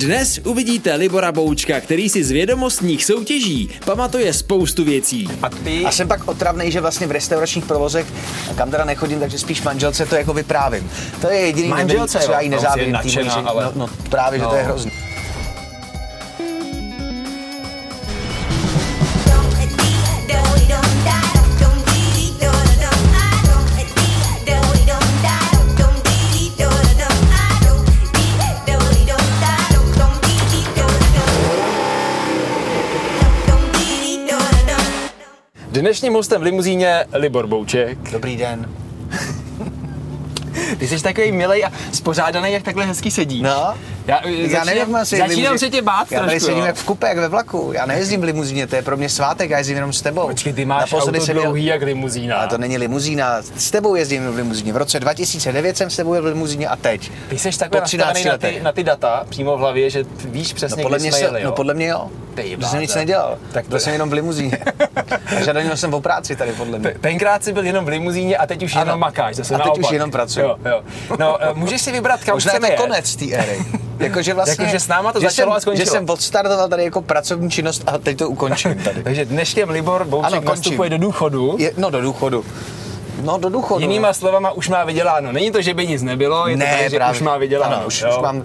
Dnes uvidíte Libora Boučka, který si z vědomostních soutěží pamatuje spoustu věcí. A ty... A jsem pak otravný, že vlastně v restauračních provozech, kam teda nechodím, takže spíš manželce to jako vyprávím. To je jediný Manželce, nevědět, co já jí no, nezávidím. ženě. ale- No, no, právě, že to je No. hrozný. Dnešním hostem v limuzíně Libor Bouček. Dobrý den. Ty jsi takový milý a spořádaný, jak takhle hezky sedíš. No, Já, já nevím, asi Začínám se tě bát Já tady trošku, sedím jo. jak v kupe, jak ve vlaku. Já nejezdím v limuzíně, to je pro mě svátek, já jezdím jenom s tebou. Počkej, ty máš Naposledy auto dlouhý jak limuzína. Ale to není limuzína. S tebou jezdím v limuzíně. V roce 2009 jsem s tebou jel v limuzíně a teď. Ty jsi takhle Po 13 nastavený na ty, na ty data přímo v hlavě, že víš přesně, No podle, kdy mě jsme se, jeli, jo? no podle mě jo. Ty jsem nic nedělal. Tak to- byl jsem jenom v limuzíně. A žádal jsem o práci tady podle mě. Te- Tenkrát jsi byl jenom v limuzíně a teď už jenom makáš. A teď už jenom pracuji. Jo, jo. No, eh, můžeš si vybrat, kam Možná je chceme konec té éry. Jakože vlastně, Jakože s náma to že začalo jsem, a skončilo. Že jsem odstartoval tady jako pracovní činnost a teď to ukončím tady. Takže dneškem Libor Bouček nastupuje do důchodu. Je, no do důchodu. No do důchodu. Jinýma slovama už má vyděláno. Není to, že by nic nebylo, je to ne, tak, že právě. už má vyděláno. Ano, už, jo? už mám,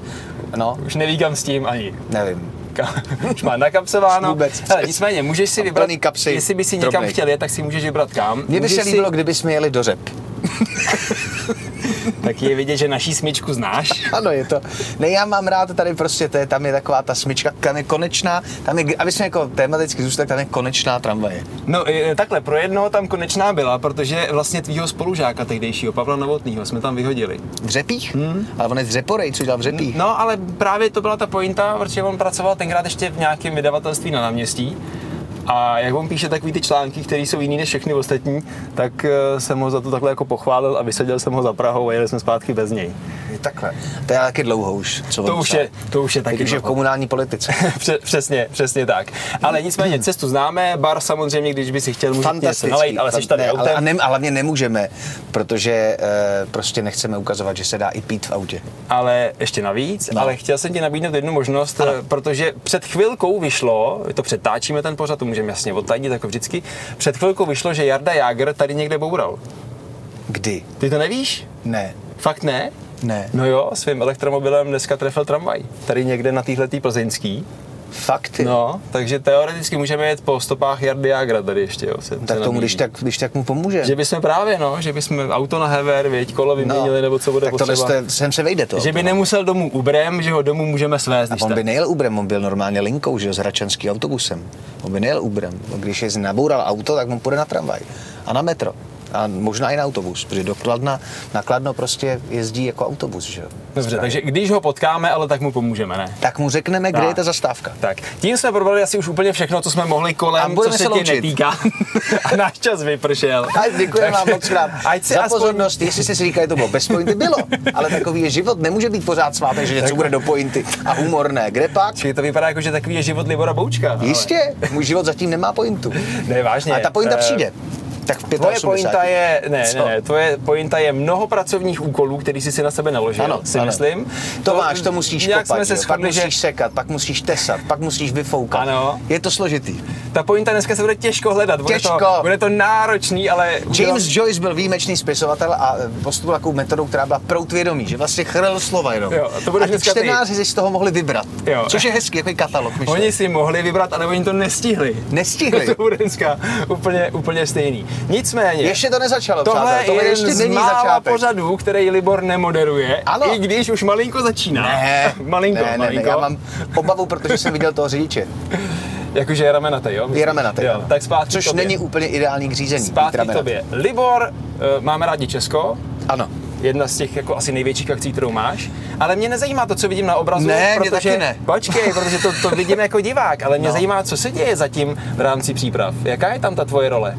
no, Už neví kam s tím ani. nevím. Už má nakapsováno. Vůbec. Hele, nicméně, můžeš si vybrat, kapsy jestli by si někam drobnej. chtěl jet, tak si můžeš vybrat kam. Mně by se si- líbilo, kdyby jsme jeli do řep. Tak je vidět, že naší smyčku znáš. Ano, je to. Ne, já mám rád tady prostě, to je, tam je taková ta smyčka, tam je konečná, tam je, aby jsme jako tematicky zůstali, tam je konečná tramvaje. No e, takhle, pro jednoho tam konečná byla, protože vlastně tvýho spolužáka tehdejšího, Pavla Novotného, jsme tam vyhodili. V řepích? Hmm. Ale on je z řeporej, co dělal v řepích. No ale právě to byla ta pointa, protože on pracoval tenkrát ještě v nějakém vydavatelství na náměstí. A jak on píše takový ty články, které jsou jiný než všechny ostatní, tak eh, jsem ho za to takhle jako pochválil a vysadil jsem ho za Prahou a jeli jsme zpátky bez něj. Takhle. To je taky dlouho už. Co To už je, to už je taky Když je v komunální politice. Pře- přesně, přesně tak. Ale nicméně cestu známe, bar samozřejmě, když by si chtěl, můžeš něco nalejt, ale jsi tady ne, autem. ale, a, ne, a hlavně nemůžeme, protože e, prostě nechceme ukazovat, že se dá i pít v autě. ale ještě navíc, no. Ale chtěl jsem ti nabídnout jednu možnost, ano. protože před chvilkou vyšlo, to předtáčíme ten pořad, to můžeme jasně odtajnit jako vždycky, před chvilkou vyšlo, že Jarda Jágr tady někde boural. Kdy? Ty to nevíš? Ne. Fakt ne? Ne. No jo, svým elektromobilem dneska trefil tramvaj. Tady někde na téhletý plzeňský. Fakt? No, takže teoreticky můžeme jet po stopách Jardy Jágra tady ještě, jo. Se, Tak se tomu, když tak, když tak mu pomůže. Že bychom právě, no, že bychom auto na hever, věď, kolo vyměnili, nebo co bude No, tak tohle potřeba. jste, sem se vejde to. Že by nemusel domů Uberem, že ho domů můžeme svést, A on tak. by nejel Uberem, on byl normálně linkou, že jo, s hračanským autobusem. On by nejel Uberem. Když je naboural auto, tak on půjde na tramvaj a na metro. A možná i na autobus, protože do Kladna, na Kladno prostě jezdí jako autobus, že jo. Dobře, takže když ho potkáme, ale tak mu pomůžeme, ne? Tak mu řekneme, kde Tak. je ta zastávka. Tak, tím jsme probrali asi už úplně všechno, co jsme mohli A kolem, co budeme se se tě netýká. a náš čas vypršel. A děkujeme vám moc krát Ať si za aspoň... pozornost. Jestli jste si říkali, to bylo bez pointy, bylo. Ale takový je život, nemůže být pořád svátek, že něco bude do pointy a humorné. Kde pak? Čili to vypadá jako, že takový je život Libora Boučka. ale- Jistě, můj život zatím nemá pointu. Ne, vážně. A ta pointa Eh, přijde. Tak v Tvoje 85. pointa je, ne, ne, Co? ne, tvoje pointa je mnoho pracovních úkolů, který jsi si na sebe naložil, Ano, si ano. myslím. To, máš, to musíš nějak kopat, jsme se jo. pak že musíš sekat, pak musíš tesat, pak musíš vyfoukat. Ano. Je to složitý. ta pointa dneska se bude těžko hledat. Bude Těžko. To, bude to náročný, ale... James Joyce byl výjimečný spisovatel a postupoval takovou metodou, která byla prout vědomí, že vlastně chrl slova jenom. Jo, a to budeš a čtenáři si z toho mohli vybrat. Jo. Což je hezký, jako katalog. myšlenek. Oni si mohli vybrat, ale oni to nestihli. Nestihli. To bude dneska úplně, úplně stejný. Nicméně, Ještě to nezačalo, tohle přátelé, je tohle jeden ještě z není začátek. pořadů, který Libor nemoderuje, Ano. i když už malinko začíná. Ne, malinko, ne, ne, malinko. ne, já mám obavu, protože jsem viděl toho řidiče. Jakože je ramenatý, jo? Je ramenatý, Jo, tak zpátky Což tobě. není úplně ideální k řízení. Zpátky k tobě. Libor, eh, máme rádi Česko, Ano. jedna z těch jako asi největších akcí, kterou máš, ale mě nezajímá to, co vidím na obrazu, Ne, mě protože, taky ne. Počkej, protože to, to vidím jako divák, ale mě No. zajímá, co se děje zatím v rámci příprav. Jaká je tam ta tvoje role?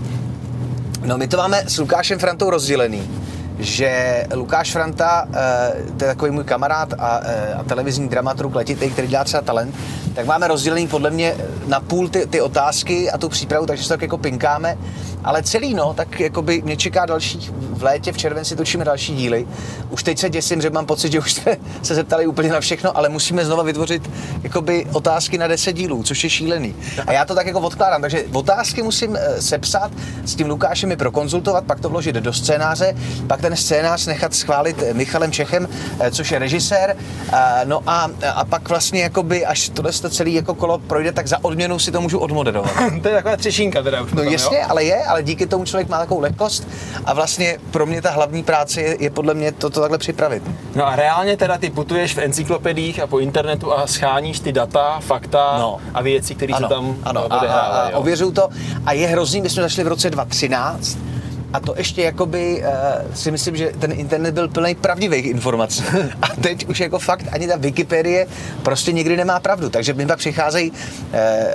No my to máme s Lukášem Frantou rozdělený. že Lukáš Franta, eh, to je takový můj kamarád a, eh, a televizní dramaturg letitý, který dělá třeba talent, tak máme rozdělený podle mě na půl ty, ty otázky a tu přípravu, takže se tak jako pinkáme. Ale celý, no, tak jako by mě čeká další, v létě, v červenci točíme další díly. Už teď se děsím, že mám pocit, že už jsme se zeptali úplně na všechno, ale musíme znova vytvořit jakoby otázky na 10 dílů, což je šílený. A já to tak jako odkládám, takže otázky musím eh, sepsat, s tím Lukášem je prokonzultovat, pak to vložit do scénáře, pak ten scénář nechat schválit eh, Michalem Čechem, eh, což je režisér. No a, a pak vlastně jakoby, až tohle to celé jako kolo projde, tak za odměnu si to můžu odmoderovat. to je taková třešínka teda už No potom, jasně, jo? ale je, ale díky tomu člověk má takovou lehkost a vlastně pro mě ta hlavní práce je, je podle mě to, to takhle připravit. No a reálně teda ty putuješ v encyklopediích a po internetu a scháníš ty data, fakta No. a věci, které se tam ano, a, a, a ověřuju to. A je hrozný, my jsme začali v roce 2013 a to ještě jakoby uh, si myslím, že ten internet byl plný pravdivých informací. A teď už jako fakt ani ta Wikipedie prostě nikdy nemá pravdu. Takže mi pak přicházejí uh,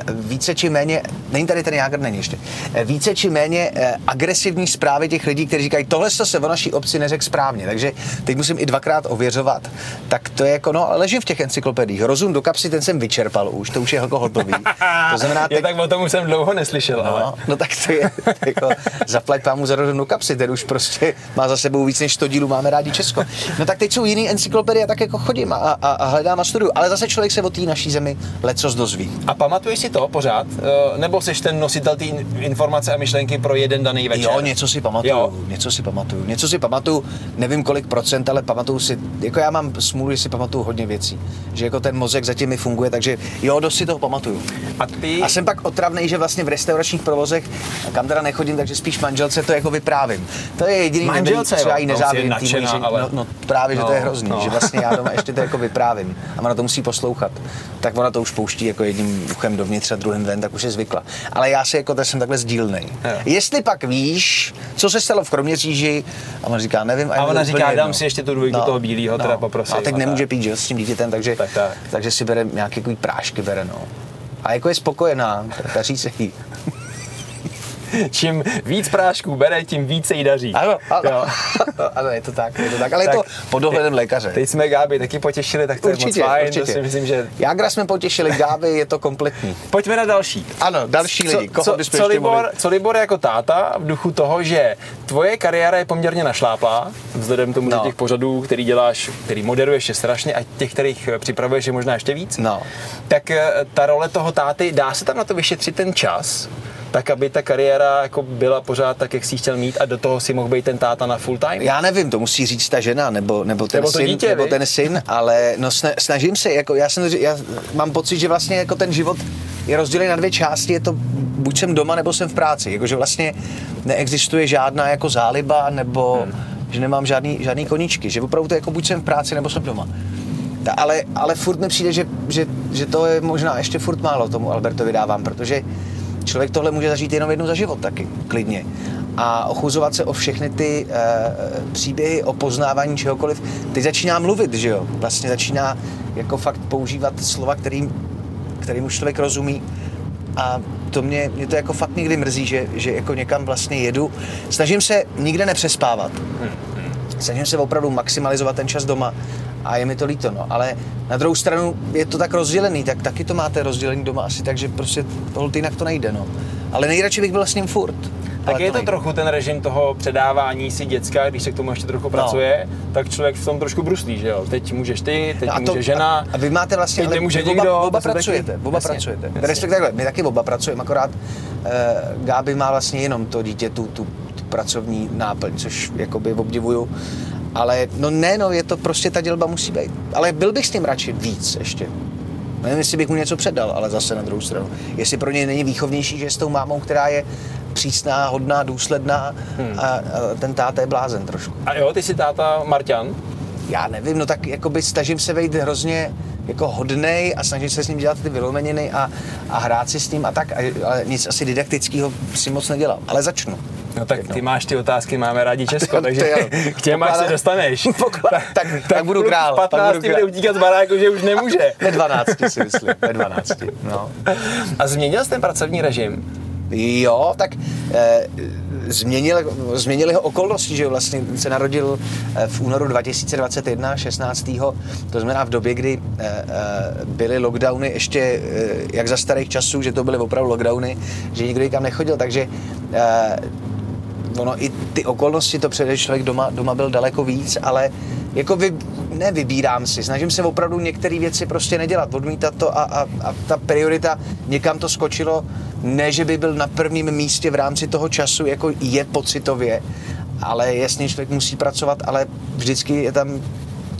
více či méně, není tady ten Jágr, není ještě, uh, více či méně uh, agresivní zprávy těch lidí, kteří říkají, tohle to se o naší obci neřekl správně. Takže teď musím i dvakrát ověřovat. Tak to je jako, no, ale ležím v těch encyklopediích. Rozum do kapsy, ten jsem vyčerpal už, to už je jako hotový. To znamená, je, tak o tom už jsem dlouho neslyšel, ale... No, no tak to je, jako, zaplať pámu za do kapsy, ten už prostě má za sebou víc než 100 dílů, máme rádi Česko. No tak teď jsou jiný encyklopedie, tak jako chodím a, a, a hledám a studuju, ale zase člověk se o té naší zemi lecos dozví. A pamatuješ si to pořád? Eh, Nebo jsi ten nositel té informace a myšlenky pro jeden daný večer? Jo, něco si pamatuju, Jo. něco si pamatuju, něco si pamatuju, nevím kolik procent, ale pamatuju si, jako já mám smůlu, že si pamatuju hodně věcí, že jako ten mozek zatím mi funguje, takže jo, dost si toho pamatuju. A ty... A jsem pak otravný, že vlastně v restauračních provozech, kam teda nechodím, takže spíš manželce to jako vyprávím. To je jediný Manželce, nevědí, co já no, nezávidím. ženě. ale- No, no, právě, že to je No, hrozný, no. že vlastně já doma ještě to jako vyprávím a ona to musí poslouchat. Tak ona to už pouští jako jedním uchem dovnitř a druhým ven, tak už je zvykla. Ale já si jako, tak jsem takhle sdílnej. Jo. Jestli pak víš, co se stalo v Kroměříži, a ona říká, nevím. A je mi ona říká, dám jedno. si ještě tu dvojku toho bílýho, teda poprosím, A teď a nemůže tak. pít, že jo, s tím dítětem, takže, Tak, tak. takže si bere nějaký prášky, bere, no. A jako je spokojená, daří se jí. Čím víc prášků bere, tím více jí daří. Ano, ano, Jo. ano, je to tak, je to tak, ale Tak je to pod dohledem lékaře. Teď jsme Gáby taky potěšili, tak to určitě, je moc fajn, určitě. to si myslím, že... Jágra jsme potěšili, Gáby je to kompletní. Pojďme na další. Ano, další lidi, co, co, ještě Libor, co Libor jako táta v duchu toho, že tvoje kariéra je poměrně našláplá, vzhledem k tomu, že No. těch pořadů, který děláš, který moderuješ je strašně a těch, kterých eh, připravuješ je možná ještě víc, No. tak eh, ta role toho táty, dá se tam na to vyšetřit ten čas, tak aby ta kariéra jako byla pořád tak, jak jsi chtěl mít a do toho si mohl být ten táta na full time? Já nevím, to musí říct ta žena, nebo, nebo ten Nebo syn, dítě, nebo ten syn, ale no sna, snažím se, jako já, jsem, já mám pocit, že vlastně jako ten život je rozdělený na dvě části, je to buď jsem doma, nebo jsem v práci, jakože vlastně neexistuje žádná jako záliba, nebo hmm. že nemám žádný, žádný koníčky, že opravdu to je jako buď jsem v práci, nebo jsem doma. Ta, ale, ale furt mi přijde, že, že, že to je možná ještě furt málo tomu Albertovi dávám, protože člověk tohle může zažít jenom jednou za život taky, klidně. A ochuzovat se o všechny ty e, příběhy, o poznávání čehokoliv. Teď začíná mluvit, že jo? Vlastně začíná jako fakt používat slova, kterým, kterým už člověk rozumí. A to mě, mě to jako fakt někdy mrzí, že, že jako někam vlastně jedu. Snažím se nikde nepřespávat. Snažím se opravdu maximalizovat ten čas doma a je mi to líto, no. Ale na druhou stranu je to tak rozdělený, tak taky to máte rozdělený doma asi, takže prostě holt jinak to nejde, no. Ale nejradši bych byl s ním furt. Tak je to nejde. trochu ten režim toho předávání si děcka, když se k tomu ještě trochu pracuje, tak člověk v tom trošku bruslí, že jo? Teď můžeš ty, teď No a může žena. A, vy máte vlastně, teď ale nemůže oba, nikdo, oba to pracujete, taky- oba Jasně, pracujete. jasně. Respektive takhle, my taky oba pracujeme, akorát uh, Gáby má vlastně jenom to dítě, tu, tu, tu pracovní náplň, což jakoby obdivuju. Ale no ne, no, je to prostě, ta dělba musí být. Ale byl bych s tím radši víc ještě. Nevím, jestli bych mu něco předal, ale zase na druhou stranu. Jestli pro něj není výchovnější, že je s tou mámou, která je přísná, hodná, důsledná Hmm. a, a ten táta je blázen trošku. A jo, ty jsi táta Marťan? Já nevím, no tak jakoby snažím se být hrozně jako hodnej a snažím se s ním dělat ty vylomeniny a, a hrát si s ním a tak, a, ale nic asi didaktického si moc nedělám, ale začnu. No tak ty máš ty otázky, máme rádi Česko, takže jo. k těm až se dostaneš. Tak- tak budu král, V pak 15 budu bude král. utíkat z baráku, že už nemůže. Ve 12 si myslím, ve 12, no. A změnil jsi ten pracovní režim? Jo, tak eh, změnil, změnili ho okolnosti, že vlastně se narodil eh, v únoru 2021, 16. To znamená v době, kdy eh, eh, byly lockdowny ještě eh, jak za starých časů, že to byly opravdu lockdowny, že nikdo nikam nechodil, takže eh, ono i ty okolnosti to předeš člověk doma, doma byl daleko víc, ale jako vy, nevybírám si, snažím se opravdu některé věci prostě nedělat, odmítat to a, a, a ta priorita někam to skočilo, ne, že by byl na prvním místě v rámci toho času, jako je pocitově, ale jasně člověk musí pracovat, ale vždycky je tam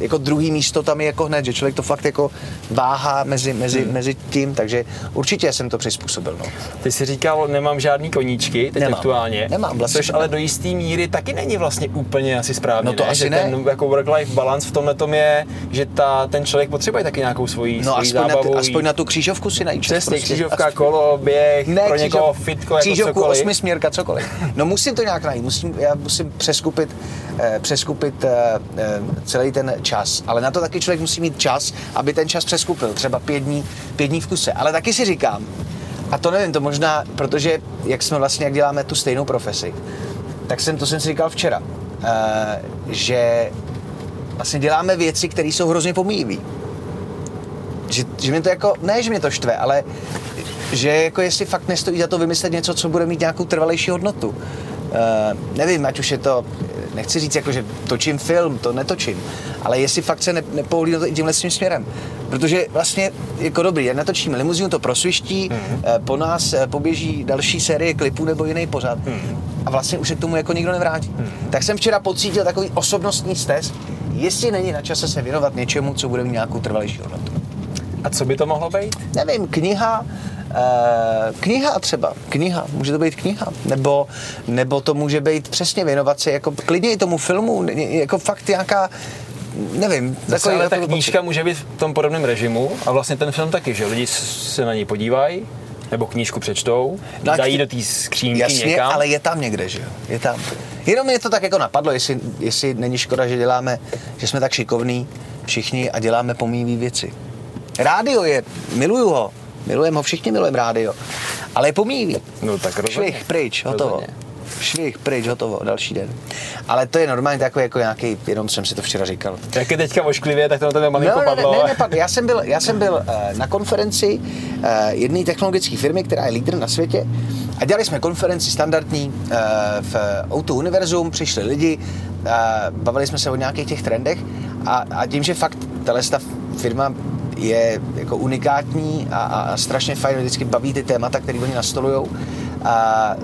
jako druhý místo tam je jako hned, že člověk to fakt jako váhá mezi, mezi, hmm. mezi tím, takže určitě jsem to přizpůsobil. No. Ty jsi říkal, nemám žádný koníčky teď Nemám. aktuálně. Nemám, vlastně Což ale do jisté míry taky není vlastně úplně asi správně. No to ne? asi že ne. ten jako work-life balance v tomhle tom je, že ta, ten člověk potřebuje taky nějakou svoji, No svoji aspoň na, ty, aspoň na tu křížovku si najít čas Přesně, prostě. křížovka, Aspoň- kolo, běh, Ne, pro někoho křížov- fitko, jako křížovku, cokoliv. osmisměrka, cokoliv. No musím to nějak najít, musím, já musím přeskupit, eh, přeskupit eh, eh, celý ten čas, ale na to taky člověk musí mít čas, aby ten čas přeskupil, třeba pět dní, pět dní v kuse. Ale taky si říkám, a to nevím, to možná, protože jak jsme vlastně, jak děláme tu stejnou profesi, tak jsem, to jsem si říkal včera, eh, že vlastně děláme věci, které jsou hrozně pomíjivé že, že mě to jako, ne, že mě to štve, ale že jako jestli fakt nestojí za to vymyslet něco, co bude mít nějakou trvalejší hodnotu. Uh, nevím, ať už je to, nechci říct jako, že točím film, to netočím, ale jestli fakt se ne, i tímhle svým směrem. Protože vlastně, jako dobrý, jak natočíme limuzínu, to prosviští, mm-hmm. po nás eh, poběží další série klipů nebo jiný pořad. Mm-hmm. A vlastně už se k tomu jako nikdo nevrátí. Mm-hmm. Tak jsem včera pocítil takový osobnostní stres, jestli není na čase se věnovat něčemu, co bude mít nějakou trvalejší hodnotu. A co by to mohlo být? Nevím, kniha, eh, kniha třeba, kniha, může to být kniha, nebo, nebo to může být přesně věnovat se jako klidně i tomu filmu, jako fakt nějaká, nevím. Zase ale ta knížka může být v tom podobném režimu a vlastně ten film taky, že lidi se na něj podívají, nebo knížku přečtou, No dají do té skřínky Jasně, někam. ale je tam někde, že jo? Je tam. Jenom mě to tak jako napadlo, jestli, jestli není škoda, že děláme, že jsme tak šikovní všichni a děláme pomíjivé věci. Rádio je, miluju ho, milujeme ho, všichni milujeme rádio, ale je pomíjivý. No tak rozhodně. Švih, pryč, hotovo. Rozhodně. Švih, pryč, hotovo, další den. Ale to je normálně takový jako nějaký, jenom jsem si to včera říkal. Jak je teďka ošklivě, tak to na tebe malinko No, ne, ne, padlo. ne, ne, pardon, já jsem byl, já jsem byl uh, na konferenci uh, jedné technologické firmy, která je lídr na světě a dělali jsme konferenci standardní uh, v Auto Univerzum, přišli lidi, bavili jsme se o nějakých těch trendech a, a tím, že fakt tahle ta firma je jako unikátní a, a, a strašně fajn, vždycky baví ty témata, které oni nastolují. A,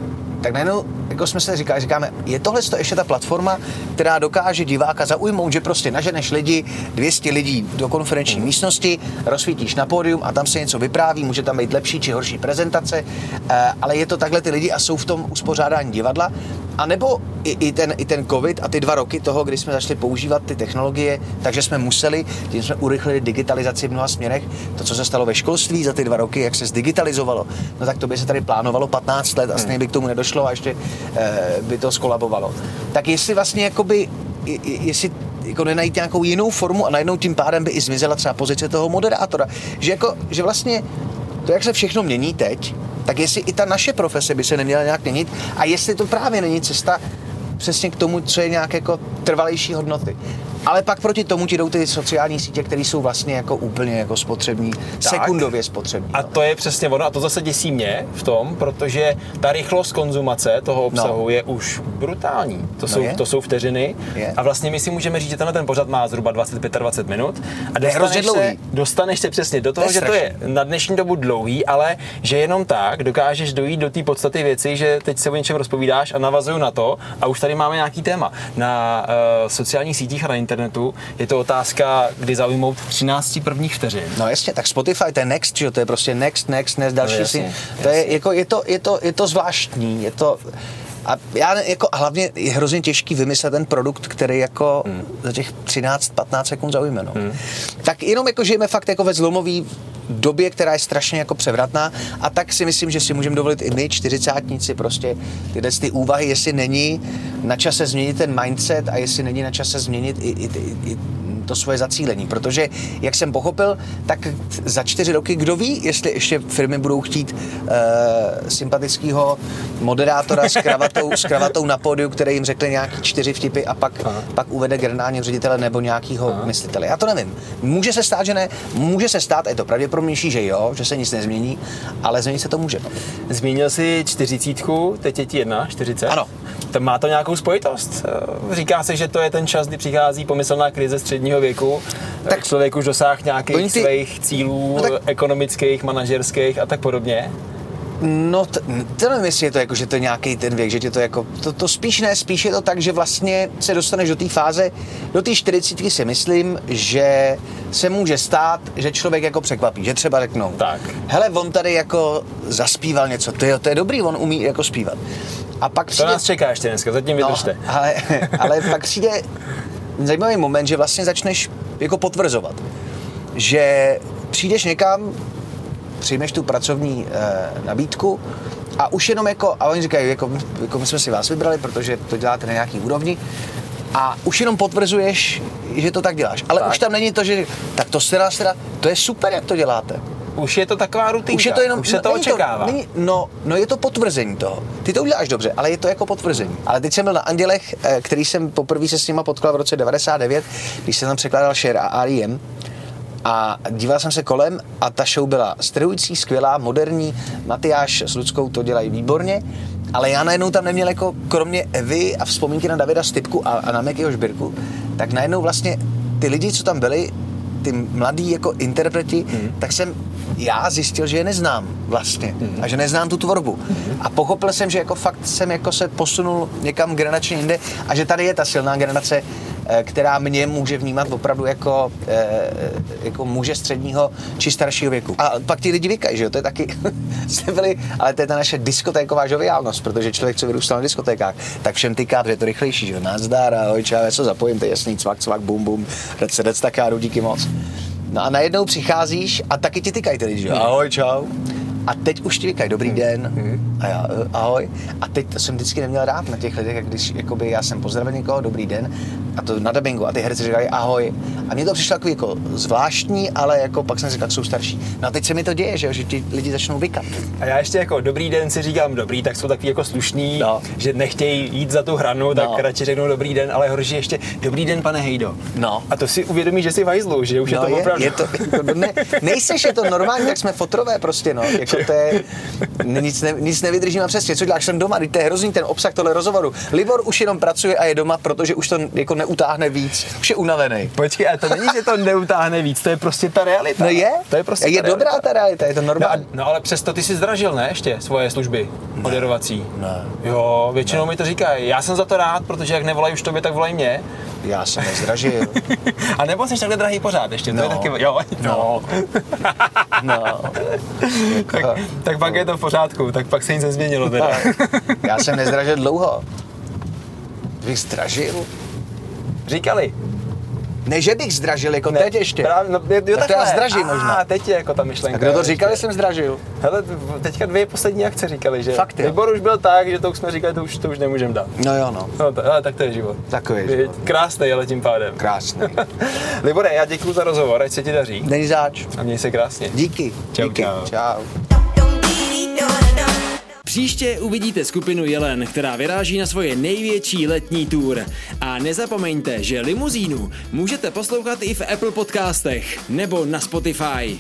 tak najednou jako jsme se říkali, říkáme, je tohle to ještě ta platforma, která dokáže diváka zaujmout, že prostě naženeš lidi, 200 lidí do konferenční místnosti, rozsvítíš na pódium a tam se něco vypráví, může tam být lepší či horší prezentace, eh, ale je to takhle ty lidi a jsou v tom uspořádání divadla. A nebo i, i, ten, i ten covid a ty dva roky toho, kdy jsme začali používat ty technologie, takže jsme museli, tím jsme urychlili digitalizaci v mnoha směrech. To, co se stalo ve školství za ty dva roky, jak se zdigitalizovalo, no tak to by se tady plánovalo 15 let a stejně by k tomu nedošlo a ještě eh, by to skolabovalo. Tak jestli vlastně jakoby, jestli jako nenajít nějakou jinou formu a najednou tím pádem by i zmizela třeba pozice toho moderátora. Že, jako, že vlastně to, jak se všechno mění teď, tak jestli i ta naše profese by se neměla nějak měnit a jestli to právě není cesta přesně k tomu, co je nějak jako trvalejší hodnoty. Ale pak proti tomu ti jdou ty sociální sítě, které jsou vlastně jako úplně jako spotřební, sekundově spotřební. A no. to je přesně ono a to zase děsí mě v tom, protože ta rychlost konzumace toho obsahu No. je už brutální. To, No jsou, je. to jsou vteřiny Je. a vlastně my si můžeme říct, že tenhle ten pořad má zhruba 25-20 minut a dostaneš se, dostaneš se přesně do toho, je že to je na dnešní dobu dlouhý, ale že jenom tak dokážeš dojít do té podstaty věci, že teď se o něčem rozpovídáš a navazuju na to a už tady máme nějaký téma. Na uh, sociálních sítích a na internetu je to otázka, kdy zaujmout 13 prvních vteřin. No jasně, tak Spotify to je next, že jo, to je prostě next, next, next, další No si. jasně, To je, jako, je, to, je, to, je to zvláštní, je to, a já jako, a hlavně je hrozně těžký vymyslet ten produkt, který jako hmm. za těch 13-15 sekund zaujme. No. Hmm. Tak jenom jako žijeme fakt jako ve zlomový době, která je strašně jako převratná a tak si myslím, že si můžeme dovolit i my, čtyřicátníci, prostě tyhle ty úvahy, jestli není na čase změnit ten mindset a jestli není na čase změnit i, i, i, i to svoje zacílení, protože, jak jsem pochopil, tak za čtyři roky, kdo ví, jestli ještě firmy budou chtít uh, sympatického moderátora s kravatou, s kravatou na pódiu, který jim řekne nějaký čtyři vtipy a pak, pak uvede generálního ředitele nebo nějakého myslitele. Já to nevím. Může se stát, že ne, může se stát, je to pravděpodobnější, že jo, že se nic nezmění, ale změnit se to může. Zmínil jsi čtyřicítku, teď je ti jedna, čtyřicet. Ano. To má to nějakou spojitost? Říká se, že to je ten čas, kdy přichází pomyslná krize středního věku, tak člověk už dosáhl nějakých ty- svých cílů No tak- ekonomických, manažerských a tak podobně. No, t- to nevím, jestli je to jako, že to je nějaký ten věk, že tě to jako, to, to spíš ne, spíš je to tak, že vlastně se dostaneš do té fáze, do té 40 si myslím, že se může stát, že člověk jako překvapí, že třeba řeknou, Tak. hele, on tady jako zaspíval něco, to je, to je dobrý, on umí jako zpívat. A pak To přijde, nás čeká ještě dneska, zatím vydržte. No, ale, ale pak přijde zajímavý moment, že vlastně začneš jako potvrzovat, že přijdeš někam, přijmeš tu pracovní e, nabídku a už jenom jako, a oni říkají, jako, jako my jsme si vás vybrali, protože to děláte na nějaký úrovni a už jenom potvrzuješ, že to tak děláš. Ale Tak. už tam není to, že tak to se nás teda, to je super, jak to děláte. Už je to taková rutinka, Už je to jenom, už se to není očekává. není, no, no, je to potvrzení toho. Ty to uděláš dobře, ale je to jako potvrzení. Ale teď jsem byl na Andělech, eh, který jsem poprvé se s nima potkal v roce 99, když jsem tam překládal Share a R.E.M. A díval jsem se kolem a ta show byla strhující, skvělá, moderní. Matyáš s Ludskou to dělají výborně, ale já najednou tam neměl jako kromě Evy a vzpomínky na Davida Stipku a, a na Mekyho Žbirku, tak najednou vlastně ty lidi, co tam byli, ty mladí jako interpreti, hmm. tak jsem já zjistil, že je neznám vlastně hmm. a že neznám tu tvorbu. Hmm. A pochopil jsem, že jako fakt jsem jako se posunul někam generačně jinde a že tady je ta silná generace, která mě může vnímat opravdu jako, eh, jako muže středního či staršího věku. A pak ti lidi vykají, že jo, to je taky, jsme byli, ale to je ta naše diskotéková žoviálnost, protože člověk, co vyrůstal na diskotékách, tak všem tyká, že je to rychlejší, že jo, nazdar, ahoj, čau, já se zapojím, to je jasný, cvak, cvak, bum, bum, rec, rec, tak já díky moc. No a najednou přicházíš a taky ti tykají ty lidi, že jo, ahoj, čau. A teď už ti vykají, dobrý den, a já, eh, ahoj. A teď to jsem vždycky neměl rád na těch lidech, když jakoby já jsem pozdravil někoho, dobrý den, a to na dubbingu, a ty herci říkají ahoj. A mně to přišlo takový jako zvláštní, ale jako pak jsem říkal, jsou starší. No a teď se mi to děje, že, že ti lidi začnou vykat. A já ještě jako dobrý den si říkám dobrý, tak jsou takový jako slušný, No. že nechtějí jít za tu hranu, tak No. radši řeknou dobrý den, ale horší ještě dobrý den, pane Hejdo. No. A to si uvědomí, že jsi v hajzlu, že už je no, to opravdu. je, to, jako, ne, nejseš, je to normální, tak jsme fotrové prostě, no. Jako to je, nic, ne, nic nevydržím a přesně, co děláš, jsem doma, teď to je hrozný ten obsah tohle rozhovoru. Libor už jenom pracuje a je doma, protože už to jako neutáhne víc, už je unavený. Počkej, ale to není, že to neutáhne víc, to je prostě ta realita. No je, To je prostě je ta dobrá realita. ta realita, je to No, a, normální. no ale přesto ty si zdražil, ne, ještě svoje služby moderovací? Ne. Jo, většinou mi to říkají. Já jsem za to rád, protože jak nevolají už tobě, tak volají mě. Já jsem nezdražil. A nebo jsi takhle drahý pořád ještě, to je No. taky, jo, no. No. tak, tak pak je to v pořádku, tak pak se nic nezměnilo teda. Já jsem nezdražil dlouho. Bych zdražil? Říkali. Ne, že bych zdražil, jako teď ještě. Právě, no, jo, Tak to já zdražím A, možná. teď je jako ta myšlenka. A kdo to říkal, že jsem zdražil? Hele, teďka dvě poslední akce říkali, že Fakt? Výbor už byl tak, že to už jsme říkali, to už, to už nemůžeme dát. No jo, no. No, to, ale tak to je život. Takový je život. Krásný, ale tím pádem. Krásný. Libore, já děkuji za rozhovor, ať se ti daří. Není zač. A měj se krásně. Díky. Čau, Díky. čau. čau. Příště uvidíte skupinu Jelen, která vyráží na svoje největší letní tour. A nezapomeňte, že limuzínu můžete poslouchat i v Apple podcastech nebo na Spotify.